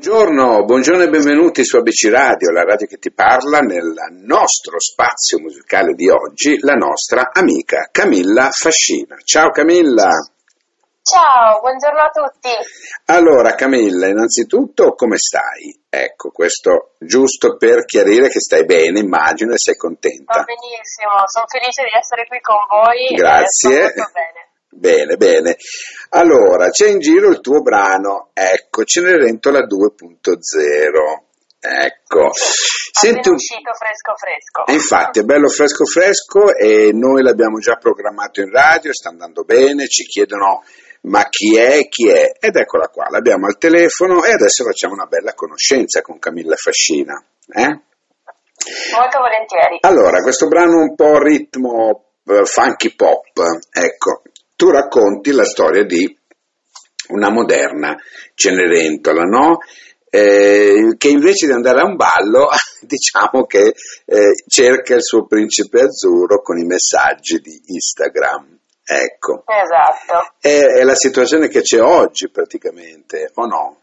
Buongiorno, buongiorno e benvenuti su ABC Radio, la radio che ti parla nel nostro spazio musicale di oggi, la nostra amica Camilla Fascina. Ciao Camilla! Ciao, buongiorno a tutti. Allora Camilla, innanzitutto come stai? Ecco, questo giusto per chiarire che stai bene, immagino, e sei contenta. Va benissimo, sono felice di essere qui con voi. Grazie. bene. Bene, bene. Allora, c'è in giro il tuo brano, ecco, Cenerentola 2.0. Ecco, Senti, uscito fresco fresco. Infatti è bello fresco fresco e noi l'abbiamo già programmato in radio, sta andando bene, ci chiedono ma chi è, chi è? Ed eccola qua, l'abbiamo al telefono e adesso facciamo una bella conoscenza con Camilla Fascina. Eh? Molto volentieri. Allora, questo brano un po' ritmo uh, funky pop, ecco, tu racconti la storia di una moderna Cenerentola, no? Eh, che invece di andare a un ballo, diciamo che eh, cerca il suo principe azzurro con i messaggi di Instagram. Ecco. Esatto. È, è la situazione che c'è oggi praticamente, o no?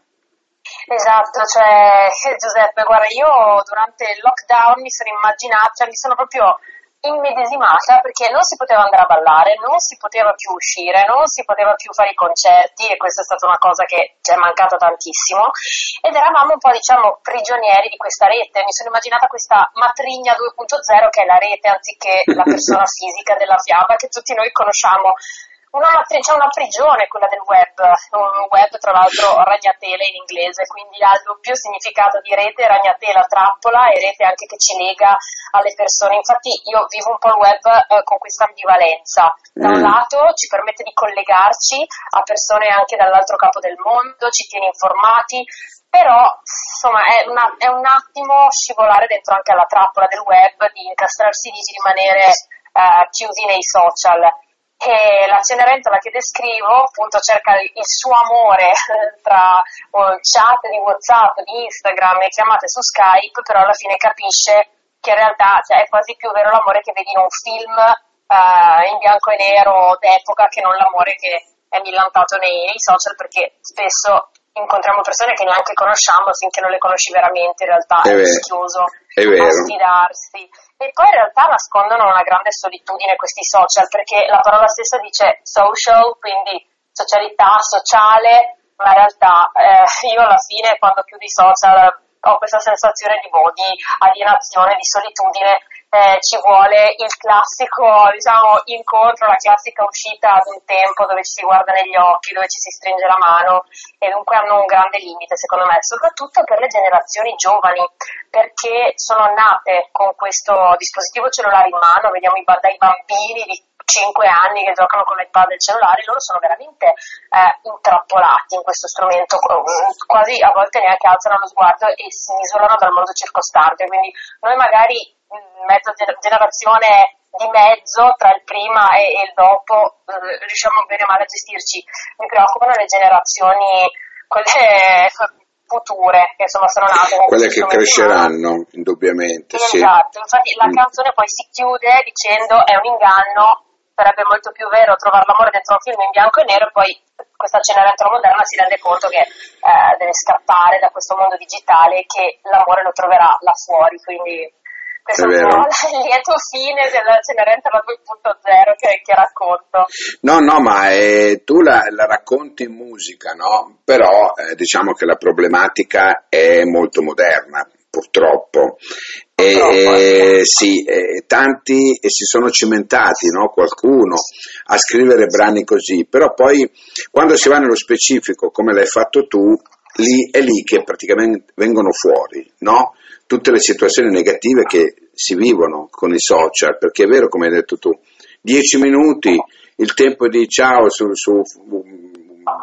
Esatto, cioè Giuseppe, guarda, io durante il lockdown mi sono immaginata, cioè mi sono proprio immedesimata perché non si poteva andare a ballare, non si poteva più uscire, non si poteva più fare i concerti e questa è stata una cosa che ci è mancata tantissimo. Ed eravamo un po' diciamo prigionieri di questa rete, mi sono immaginata questa matrigna 2.0 che è la rete anziché la persona fisica della fiaba che tutti noi conosciamo una, c'è una prigione, quella del web, un web tra l'altro ragnatela in inglese, quindi ha il doppio significato di rete, ragnatela, trappola e rete anche che ci lega alle persone. Infatti io vivo un po' il web eh, con questa ambivalenza. Da un mm. lato ci permette di collegarci a persone anche dall'altro capo del mondo, ci tiene informati, però insomma è, una, è un attimo scivolare dentro anche alla trappola del web, di incastrarsi lì, di rimanere eh, chiusi nei social e la Cenerentola che descrivo appunto cerca il suo amore tra uh, chat di Whatsapp, di Instagram e chiamate su Skype, però alla fine capisce che in realtà cioè, è quasi più vero l'amore che vedi in un film uh, in bianco e nero d'epoca che non l'amore che è millantato nei, nei social perché spesso incontriamo persone che neanche conosciamo finché non le conosci veramente, in realtà è, è rischioso sfidarsi. E poi in realtà nascondono una grande solitudine questi social, perché la parola stessa dice social, quindi socialità, sociale, ma in realtà eh, io alla fine quando chiudo i social ho questa sensazione di, boh, di alienazione, di solitudine eh, ci vuole il classico diciamo, incontro, la classica uscita ad un tempo dove ci si guarda negli occhi, dove ci si stringe la mano e dunque hanno un grande limite secondo me, soprattutto per le generazioni giovani perché sono nate con questo dispositivo cellulare in mano, vediamo i, dai bambini di 5 anni che giocano con l'iPad e il cellulare, loro sono veramente eh, intrappolati in questo strumento, quasi a volte neanche alzano lo sguardo e si isolano dal mondo circostante. Quindi noi magari mezza generazione di mezzo tra il prima e, il dopo eh, riusciamo bene o male a gestirci. Mi preoccupano le generazioni, quelle future, che insomma sono nate. Quelle che cresceranno, indubbiamente. Esatto, sì. infatti la mm. canzone poi si chiude dicendo è un inganno, sarebbe molto più vero trovare l'amore dentro un film in bianco e nero e poi questa Cenerentola moderna si rende conto che eh, deve scappare da questo mondo digitale e che l'amore lo troverà là fuori, quindi questo è, po' il lieto fine della Cenerentola 2.0 che, che, racconto. No, no, ma eh, tu la, la, racconti in musica, no? Però eh, diciamo che la problematica è molto moderna, purtroppo. E, sì, eh, tanti si sono cimentati, no? qualcuno, a scrivere brani così, però poi quando si va nello specifico, come l'hai fatto tu, lì è lì che praticamente vengono fuori, no? Tutte le situazioni negative che si vivono con i social, perché è vero come hai detto tu, dieci minuti, il tempo di ciao su, su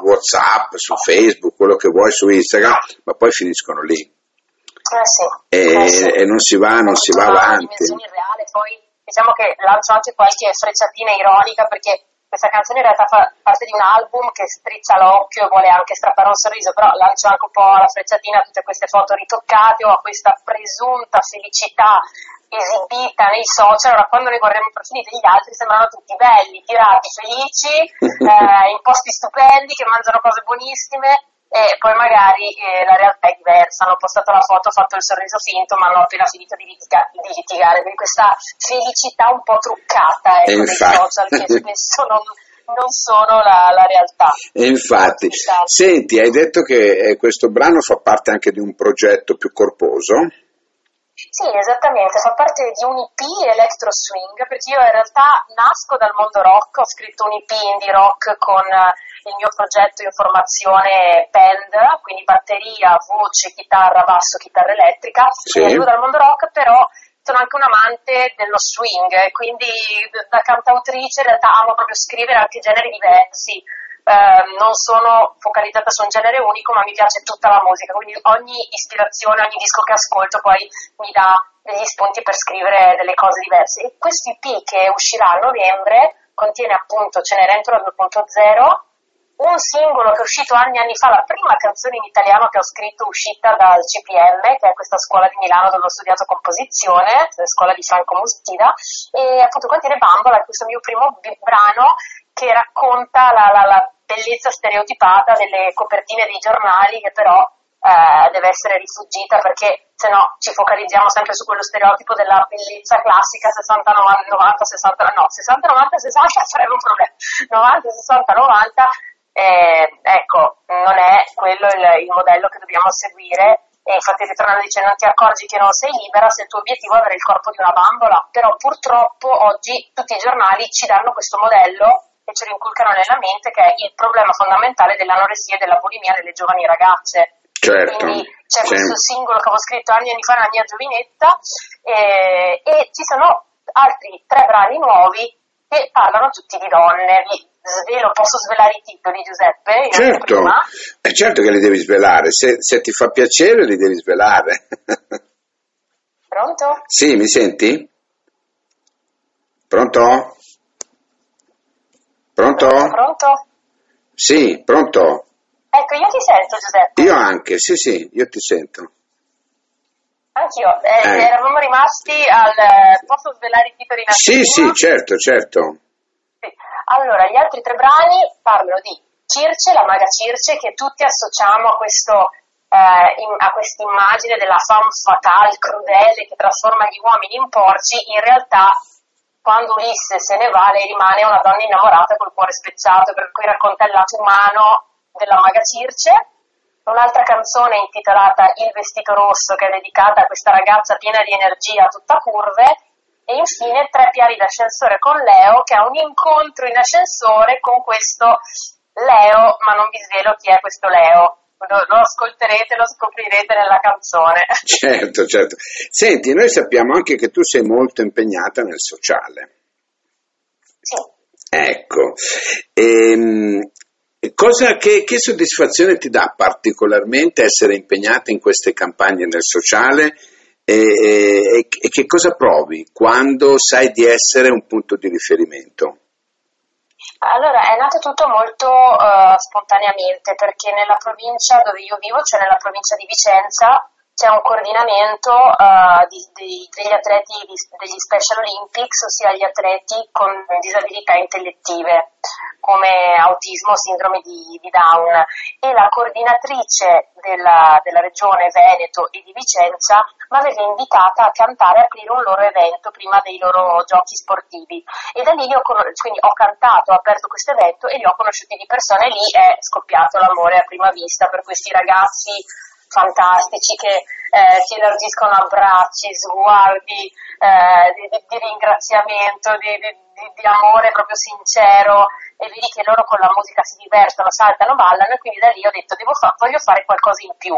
Whatsapp, su Facebook, quello che vuoi, su Instagram, ma poi finiscono lì. Eh sì, e, eh sì. e, non si va, non si va avanti. Reale, poi diciamo che lancio anche qualche frecciatina ironica perché questa canzone in realtà fa parte di un album che strizza l'occhio e vuole anche strappare un sorriso, però lancio anche un po' la frecciatina a tutte queste foto ritoccate o a questa presunta felicità esibita nei social, ora quando ne guardiamo i profili degli altri sembrano tutti belli, tirati, felici, eh, in posti stupendi, che mangiano cose buonissime, e poi magari eh, la realtà è diversa, hanno postato la foto, ho fatto il sorriso finto, ma hanno appena finito di, litiga- di litigare, quindi questa felicità un po' truccata ecco, dei social che spesso non, non sono la, la realtà. E infatti, senti, hai detto che eh, questo brano fa parte anche di un progetto più corposo? Sì, esattamente, fa parte di un EP Electro Swing, perché io in realtà nasco dal mondo rock, ho scritto un EP indie rock con il mio progetto in formazione band, quindi batteria, voce, chitarra, basso, chitarra elettrica, sì. vengo dal mondo rock, però sono anche un amante dello swing, quindi da cantautrice in realtà amo proprio scrivere anche generi diversi. Eh, non sono focalizzata su un genere unico, ma mi piace tutta la musica, quindi ogni ispirazione, ogni disco che ascolto poi mi dà degli spunti per scrivere delle cose diverse. E questo EP che uscirà a novembre contiene appunto Cenerentola 2.0 un singolo che è uscito anni e anni fa, la prima canzone in italiano che ho scritto uscita dal CPM, che è questa scuola di Milano dove ho studiato composizione, la scuola di Franco Mustida, e appunto contiene Bambola, questo mio primo brano che racconta la, la, la bellezza stereotipata delle copertine dei giornali che però eh, deve essere rifuggita perché se no ci focalizziamo sempre su quello stereotipo della bellezza classica 60 90 90 60 no 60 90 60 sarebbe un problema. 90 60 90 eh, ecco, non è quello il, il, modello che dobbiamo seguire e infatti ritornando dicendo non ti accorgi che non sei libera se il tuo obiettivo è avere il corpo di una bambola, però purtroppo oggi tutti i giornali ci danno questo modello e ce lo inculcano nella mente che è il problema fondamentale dell'anoressia e della bulimia nelle giovani ragazze. Certo, Quindi c'è sì. questo singolo che avevo scritto anni e anni fa nella mia giovinetta e, e ci sono altri tre brani nuovi che parlano tutti di donne, svelo, posso svelare i titoli Giuseppe? Certo, è certo che li devi svelare, se, se ti fa piacere li devi svelare. Pronto? Sì, mi senti? Pronto? Pronto? Pronto? Sì, pronto. Ecco, io ti sento Giuseppe. Io anche, sì, sì, io ti sento. Anch'io, eh, eh. eravamo rimasti al... posso svelare i titoli in Sì, sì, certo, certo. Allora, gli altri tre brani parlano di Circe, la maga Circe, che tutti associamo a questo eh, a questa immagine della femme fatale, crudele, che trasforma gli uomini in porci, in realtà quando Ulisse se ne va lei rimane una donna innamorata col cuore spezzato, per cui racconta il lato umano della maga Circe. Un'altra canzone intitolata Il vestito rosso, che è dedicata a questa ragazza piena di energia, tutta curve, e infine tre piani d'ascensore con Leo che ha un incontro in ascensore con questo Leo, ma non vi svelo chi è questo Leo. Lo, lo, ascolterete, lo scoprirete nella canzone. Certo, certo. Senti, noi sappiamo anche che tu sei molto impegnata nel sociale. Sì. Ecco. Ehm, cosa, che, che soddisfazione ti dà particolarmente essere impegnata in queste campagne nel sociale? E, e, e, che cosa provi quando sai di essere un punto di riferimento? Allora, è nato tutto molto uh, spontaneamente perché nella provincia dove io vivo, cioè nella provincia di Vicenza, c'è un coordinamento uh, di, di, degli atleti degli Special Olympics, ossia gli atleti con disabilità intellettive come autismo, sindrome di, di Down. E la coordinatrice della, della, regione Veneto e di Vicenza mi aveva invitata a cantare e aprire un loro evento prima dei loro giochi sportivi. E da lì ho, ho cantato, ho aperto questo evento e li ho conosciuti di persona e lì è scoppiato l'amore a prima vista per questi ragazzi fantastici che eh, ti elargiscono abbracci, sguardi eh, di, di, di, ringraziamento, di, di, amore proprio sincero. E vedi che loro con la musica si divertono, saltano, ballano e quindi da lì ho detto fa- voglio fare qualcosa in più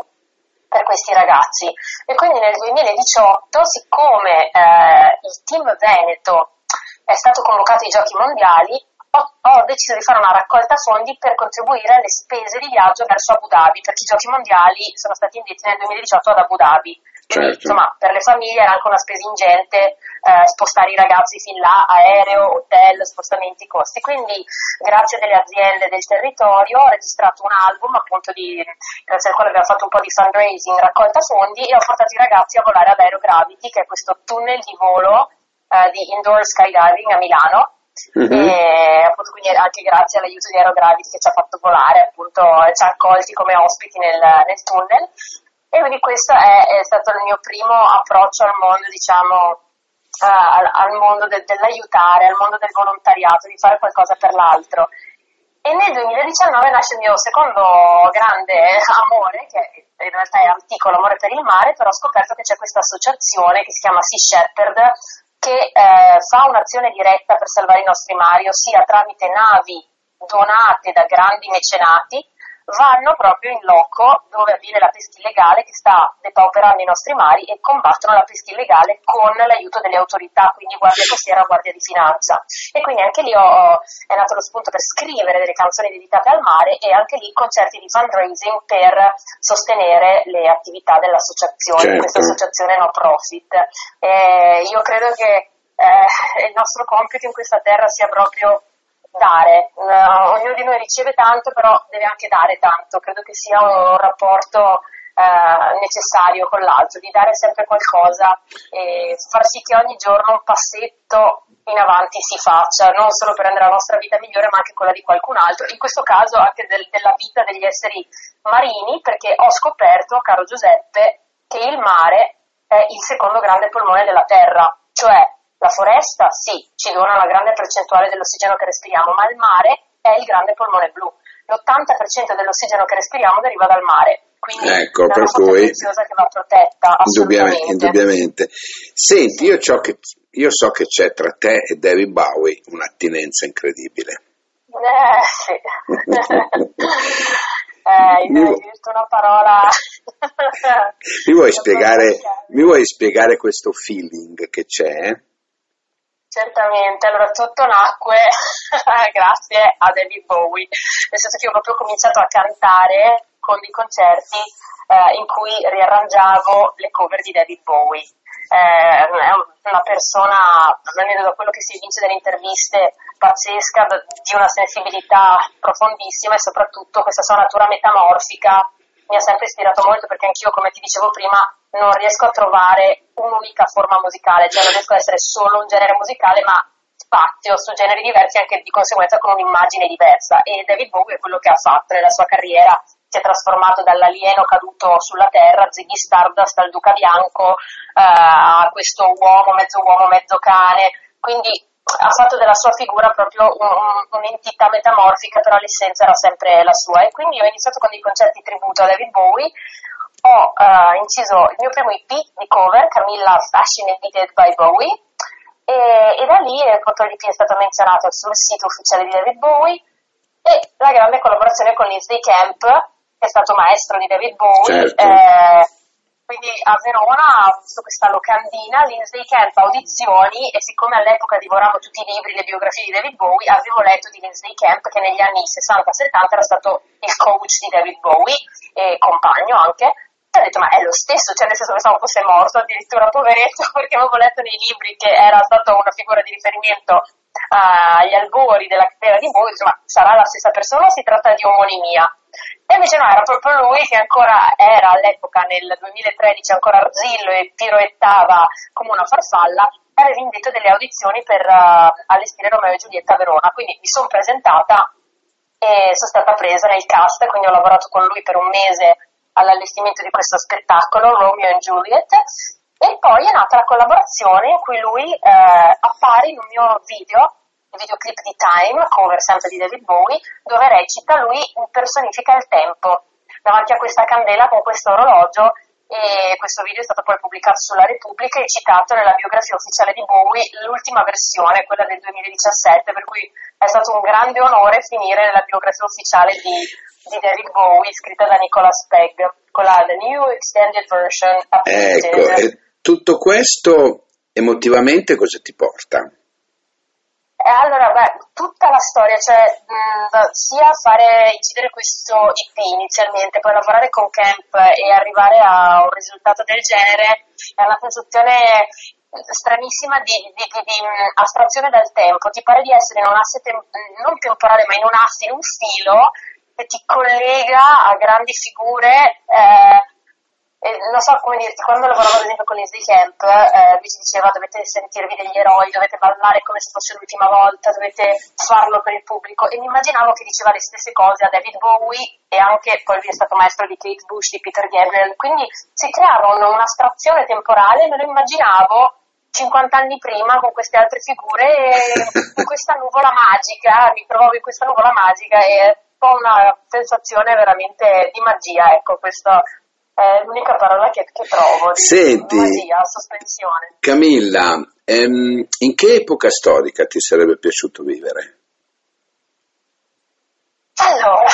per questi ragazzi. E quindi nel 2018 siccome eh, il team Veneto è stato convocato ai giochi mondiali ho, ho, deciso di fare una raccolta fondi per contribuire alle spese di viaggio verso Abu Dhabi, perché i giochi mondiali sono stati indetti nel 2018 ad Abu Dhabi. Quindi, certo. insomma, per le famiglie era anche una spesa ingente eh, spostare i ragazzi fin là, aereo, hotel, spostamenti, costi. Quindi, grazie alle aziende del territorio, ho registrato un album, appunto, di, grazie al quale abbiamo fatto un po' di fundraising, raccolta fondi, e ho portato i ragazzi a volare ad Aerogravity, che è questo tunnel di volo eh, di indoor skydiving a Milano mm-hmm. e appunto quindi anche grazie all'aiuto di Aerogravity che ci ha fatto volare, appunto ci ha accolti come ospiti nel, nel tunnel e quindi questo è, è, stato il mio primo approccio al mondo, diciamo, uh, al, al, mondo de, dell'aiutare, al mondo del volontariato, di fare qualcosa per l'altro. E nel 2019 nasce il mio secondo grande amore, che in realtà è antico, l'amore per il mare, però ho scoperto che c'è questa associazione che si chiama Sea Shepherd, che eh, fa un'azione diretta per salvare i nostri mari, ossia tramite navi donate da grandi mecenati, vanno proprio in loco dove avviene la pesca illegale che sta depauperando i nostri mari e combattono la pesca illegale con l'aiuto delle autorità, quindi Guardia Costiera, Guardia di Finanza. E quindi anche lì ho, è nato lo spunto per scrivere delle canzoni dedicate al mare e anche lì concerti di fundraising per sostenere le attività dell'associazione, certo. questa associazione no profit. E io credo che eh, il nostro compito in questa terra sia proprio dare, ognuno di noi riceve tanto, però deve anche dare tanto, credo che sia un rapporto uh, necessario con l'altro, di dare sempre qualcosa e far sì che ogni giorno un passetto in avanti si faccia, non solo per rendere la nostra vita migliore, ma anche quella di qualcun altro, in questo caso anche del, della vita degli esseri marini, perché ho scoperto, caro Giuseppe, che il mare è il secondo grande polmone della Terra, cioè la foresta, sì, ci dona una grande percentuale dell'ossigeno che respiriamo, ma il mare è il grande polmone blu. L'80% dell'ossigeno che respiriamo deriva dal mare. Quindi ecco, per cui che va protetta, indubbiamente, indubbiamente. Senti, io, che, io, so che c'è tra te e David Bowie un'attinenza incredibile. Eh, sì. eh, mi, vuoi, una parola. mi, vuoi spiegare, mi vuoi spiegare questo feeling che c'è? Certamente, allora tutto nacque grazie a David Bowie, nel senso che ho proprio cominciato a cantare con dei concerti eh, in cui riarrangiavo le cover di David Bowie. Eh, è una persona, almeno da quello che si evince dalle interviste, pazzesca, di una sensibilità profondissima e soprattutto questa sua natura metamorfica mi ha sempre ispirato molto perché anch'io, come ti dicevo prima, non riesco a trovare un'unica forma musicale, cioè non riesco ad essere solo un genere musicale, ma spazio su generi diversi anche di conseguenza con un'immagine diversa. E David Bowie è quello che ha fatto nella sua carriera, si è trasformato dall'alieno caduto sulla terra, Ziggy Stardust al Duca Bianco, eh, a questo uomo, mezzo uomo, mezzo cane. Quindi ha fatto della sua figura proprio un, un'entità metamorfica, però l'essenza era sempre la sua. E quindi ho iniziato con dei concerti tributo a David Bowie, ho uh, inciso il mio primo EP di cover, Camilla Fascinated by Bowie, e, e da lì appunto l'EP è stato menzionato sul sito ufficiale di David Bowie e la grande collaborazione con Lindsay Camp, che è stato maestro di David Bowie. Certo. Eh, quindi a Verona ho visto questa locandina, Lindsay Camp audizioni e siccome all'epoca divoravo tutti i libri, le biografie di David Bowie, avevo letto di Lindsay Camp che negli anni 60-70 era stato il coach di David Bowie e compagno anche. E ho detto ma è lo stesso, cioè nel senso pensavo fosse morto addirittura poveretto perché avevo letto nei libri che era stato una figura di riferimento uh, agli albori della carriera di Bowie, insomma sarà la stessa persona o si tratta di omonimia? E invece no, era proprio lui che ancora era all'epoca, nel 2013, ancora arzillo e piroettava come una farfalla, aveva indetto delle audizioni per uh, allestire Romeo e Giulietta a Verona. Quindi mi sono presentata e sono stata presa nel cast, quindi ho lavorato con lui per un mese all'allestimento di questo spettacolo, Romeo e Juliet, e poi è nata la collaborazione in cui lui eh, appare in un mio video il videoclip di Time, cover sempre di David Bowie, dove recita lui impersonifica il tempo davanti a questa candela con questo orologio e questo video è stato poi pubblicato sulla Repubblica e citato nella biografia ufficiale di Bowie, l'ultima versione, quella del 2017, per cui è stato un grande onore finire nella biografia ufficiale di, di David Bowie, scritta da Nicholas Pegg, con la The New Extended Version. Ecco, e tutto questo emotivamente cosa ti porta? E allora, beh, tutta la storia, cioè mh, sia fare incidere questo IP inizialmente, poi lavorare con Camp e arrivare a un risultato del genere è una sensazione stranissima di, di, di, di astrazione dal tempo. Ti pare di essere in un asse tem- non temporale, ma in un asse, in un filo che ti collega a grandi figure. Eh, non so come dirti, quando lavoravo ad esempio con l'Easy Camp, eh, lui ci diceva dovete sentirvi degli eroi, dovete ballare come se fosse l'ultima volta, dovete farlo per il pubblico. E mi immaginavo che diceva le stesse cose a David Bowie e anche poi lui è stato maestro di Kate Bush, di Peter Gabriel, quindi si creava un'astrazione temporale e me lo immaginavo 50 anni prima con queste altre figure in questa nuvola magica, mi trovavo in questa nuvola magica e ho una sensazione veramente di magia, ecco, questa è l'unica parola che, che trovo, di Senti, magia, sospensione. Camilla, ehm, in che epoca storica ti sarebbe piaciuto vivere? Allora,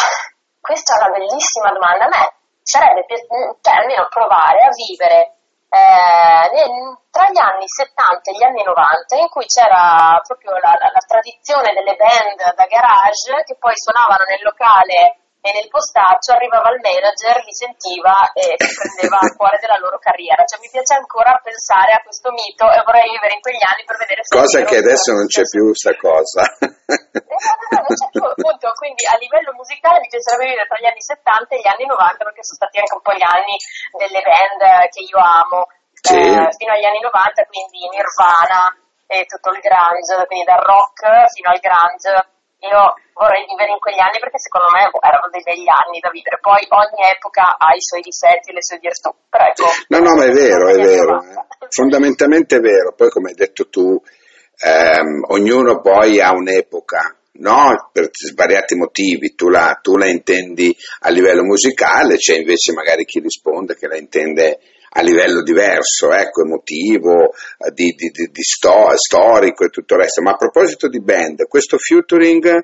questa è una bellissima domanda. A me sarebbe piaciuto, cioè, almeno provare a vivere eh, tra gli anni 70 e gli anni 90 in cui c'era proprio la, la, la tradizione delle band da garage che poi suonavano nel locale e nel postaccio arrivava il manager, li sentiva e si prendeva a cuore della loro carriera. Cioè mi piace ancora pensare a questo mito e vorrei vivere in quegli anni per vedere se... Cosa che adesso non c'è più sta cosa. Eh, no, no, non c'è più, appunto, quindi a livello musicale mi piacerebbe vivere tra gli anni 70 e gli anni 90 perché sono stati anche un po' gli anni delle band che io amo. Sì. Eh, fino agli anni 90, quindi Nirvana e tutto il grunge, quindi dal rock fino al grunge io vorrei vivere in quegli anni perché secondo me boh, erano dei begli anni da vivere. Poi ogni epoca ha i suoi difetti e le sue virtù. Però ecco, no, no, ma è vero, è vero. Eh. Fondamentalmente è vero. Poi, come hai detto tu, ehm, ognuno poi ha un'epoca. No, per svariati motivi, tu la, tu la intendi a livello musicale, c'è invece magari chi risponde che la intende a livello diverso, ecco, emotivo, eh, di, di, di, sto, storico e tutto il resto. Ma a proposito di band, questo featuring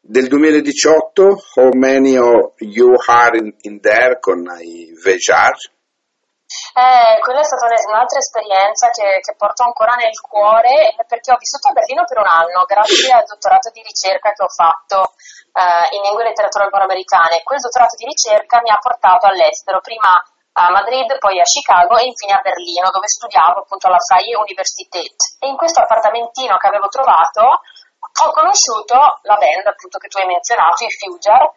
del 2018, How Many of You Are in, in There con i Vejar? Eh, quella è stata un'altra esperienza che, che, porto ancora nel cuore perché ho vissuto a Berlino per un anno grazie al dottorato di ricerca che ho fatto eh, in lingua e letteratura anglo-americane. Quel dottorato di ricerca mi ha portato all'estero, prima a Madrid, poi a Chicago e infine a Berlino, dove studiavo appunto alla Freie Universität. E in questo appartamentino che avevo trovato ho conosciuto la band appunto che tu hai menzionato, i Fuger,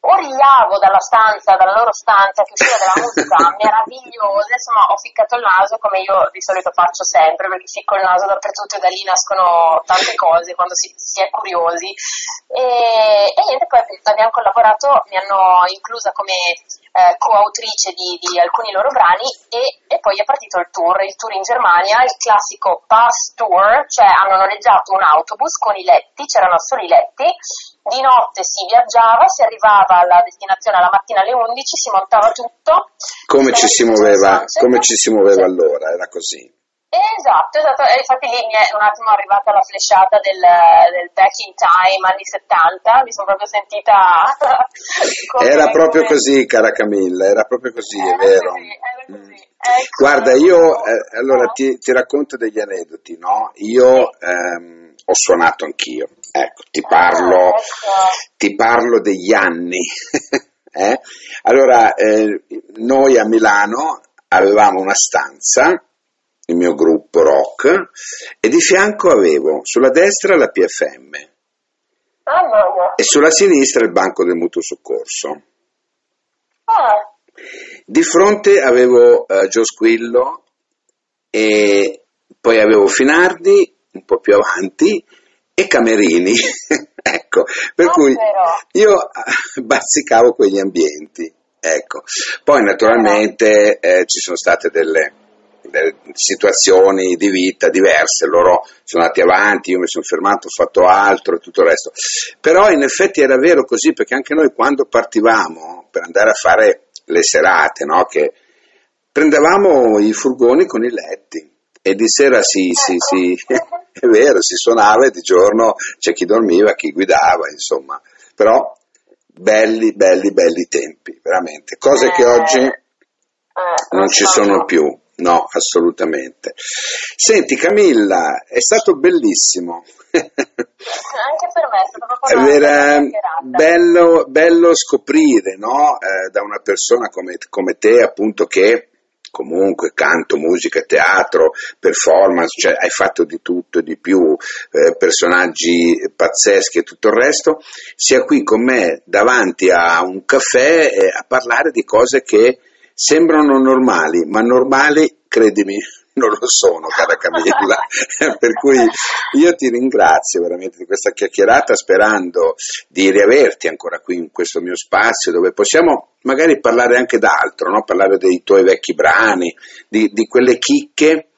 origliavo dalla stanza, dalla loro stanza che usciva della musica meravigliosa, insomma ho ficcato il naso come io di solito faccio sempre perché ficco il naso dappertutto e da lì nascono tante cose quando si, si è curiosi e, e, niente poi abbiamo collaborato, mi hanno inclusa come eh, coautrice di, di, alcuni loro brani e, e, poi è partito il tour, il tour in Germania, il classico bus tour, cioè hanno noleggiato un autobus con i letti, c'erano solo i letti di notte si viaggiava, si arrivava alla destinazione alla mattina alle 11, si montava tutto. Come ci si muoveva, come ci si muoveva allora, era così. Esatto, esatto, e infatti lì mi è un attimo arrivata la flashata del, del back in time anni 70, mi sono proprio sentita... era proprio come... così, cara Camilla, era proprio così, era è vero. Così, così. Mm. Ecco, Guarda, io eh, allora ti, ti, racconto degli aneddoti, no? Io ehm, ho suonato anch'io, ecco, ti parlo, ecco. ti parlo degli anni. eh? Allora, eh, noi a Milano avevamo una stanza, il mio gruppo rock, e di fianco avevo sulla destra la PFM e sulla sinistra il banco del mutuo soccorso. Ah. Di fronte avevo uh, Gio Squillo e poi avevo Finardi un po' più avanti e Camerini. ecco, per oh, cui però. io bazzicavo quegli ambienti. Ecco. Poi naturalmente eh, ci sono state delle, situazioni di vita diverse, loro sono andati avanti, io mi sono fermato, ho fatto altro e tutto il resto. Però in effetti era vero così perché anche noi quando partivamo per andare a fare le serate, no? che prendevamo i furgoni con i letti e di sera si, si, si, è vero, si suonava e di giorno c'è chi dormiva, chi guidava, insomma, però belli, belli, belli tempi, veramente, cose che oggi Eh, non ci sono più, no, assolutamente. Senti Camilla, è stato bellissimo. Anche per me è stato proprio una Era bello, bello scoprire no? eh, da una persona come, come te, appunto, che comunque canto, musica, teatro, performance, cioè hai fatto di tutto e di più, eh, personaggi pazzeschi e tutto il resto, sia qui con me davanti a un caffè eh, a parlare di cose che sembrano normali, ma normali, credimi, non lo sono, cara Camilla. per cui io ti ringrazio veramente di questa chiacchierata, sperando di riaverti ancora qui in questo mio spazio dove possiamo magari parlare anche d'altro, no? parlare dei tuoi vecchi brani, di, di quelle chicche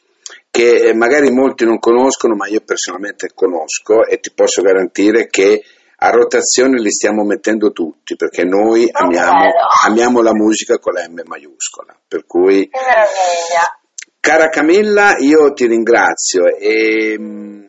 che magari molti non conoscono, ma io personalmente conosco e ti posso garantire che a rotazione li stiamo mettendo tutti perché noi amiamo, amiamo la musica con la M maiuscola. Per cui, che meraviglia! Cara Camilla, io ti ringrazio e mm,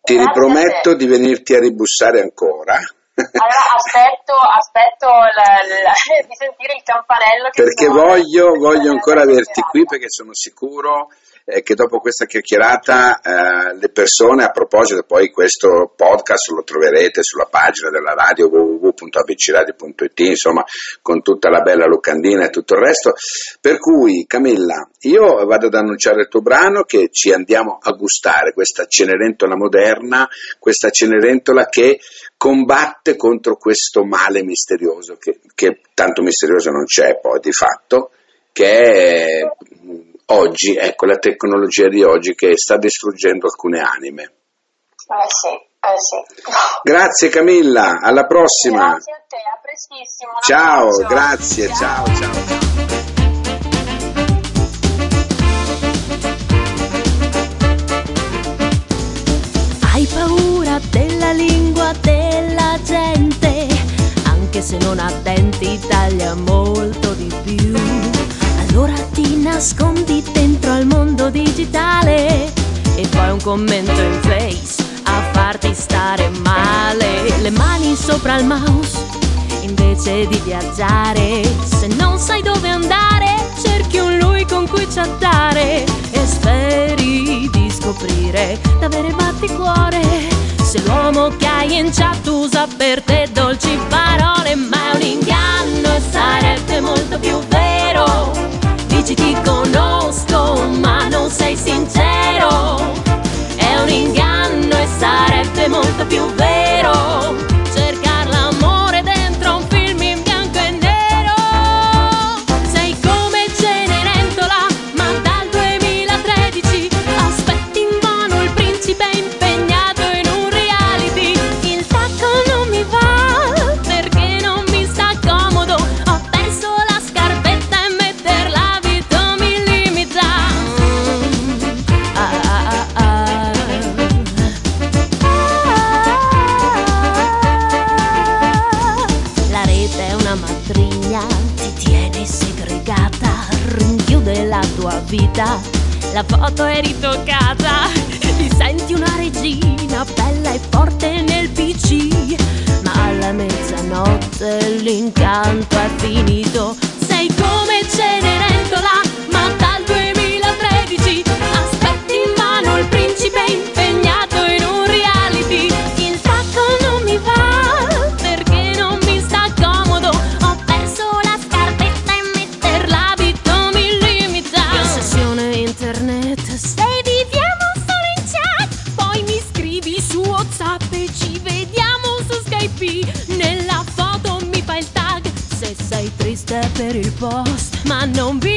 ti riprometto di venirti a ribussare ancora. Allora aspetto, aspetto la, la, di sentire il campanello. perché voglio, voglio ancora averti qui perché sono sicuro eh, che dopo questa chiacchierata eh, le persone, a proposito poi questo podcast lo troverete sulla pagina della radio www.abcradio.it, insomma con tutta la bella locandina e tutto il resto, per cui Camilla, io vado ad annunciare il tuo brano che ci andiamo a gustare, questa Cenerentola moderna, questa Cenerentola che combatte contro questo male misterioso, che, che tanto misterioso non c'è poi di fatto, che è oggi, ecco la tecnologia di oggi che sta distruggendo alcune anime. Eh sì, eh sì. Grazie Camilla, alla prossima. Grazie a te, a prestissimo. Ciao, grazie, ciao, ciao. ciao. Hai paura della lingua della gente, anche se non attenti taglia molto di più allora ti nascondi dentro al mondo digitale e poi un commento in face a farti stare male. Le mani sopra il mouse invece di viaggiare. Se non sai dove andare, cerchi un lui con cui chattare e speri di scoprire d'avere batticuore. Se l'uomo che hai in chat usa per te dolci parole, ma è un inganno e sarebbe molto più vero dici ti conosco ma non sei sincero vita, la foto è ritoccata, ti senti una regina bella e forte nel PC, ma alla mezzanotte l'incanto è finito, Ci vediamo su Skype. Nella foto mi fai il tag se sei triste per il post, ma non online.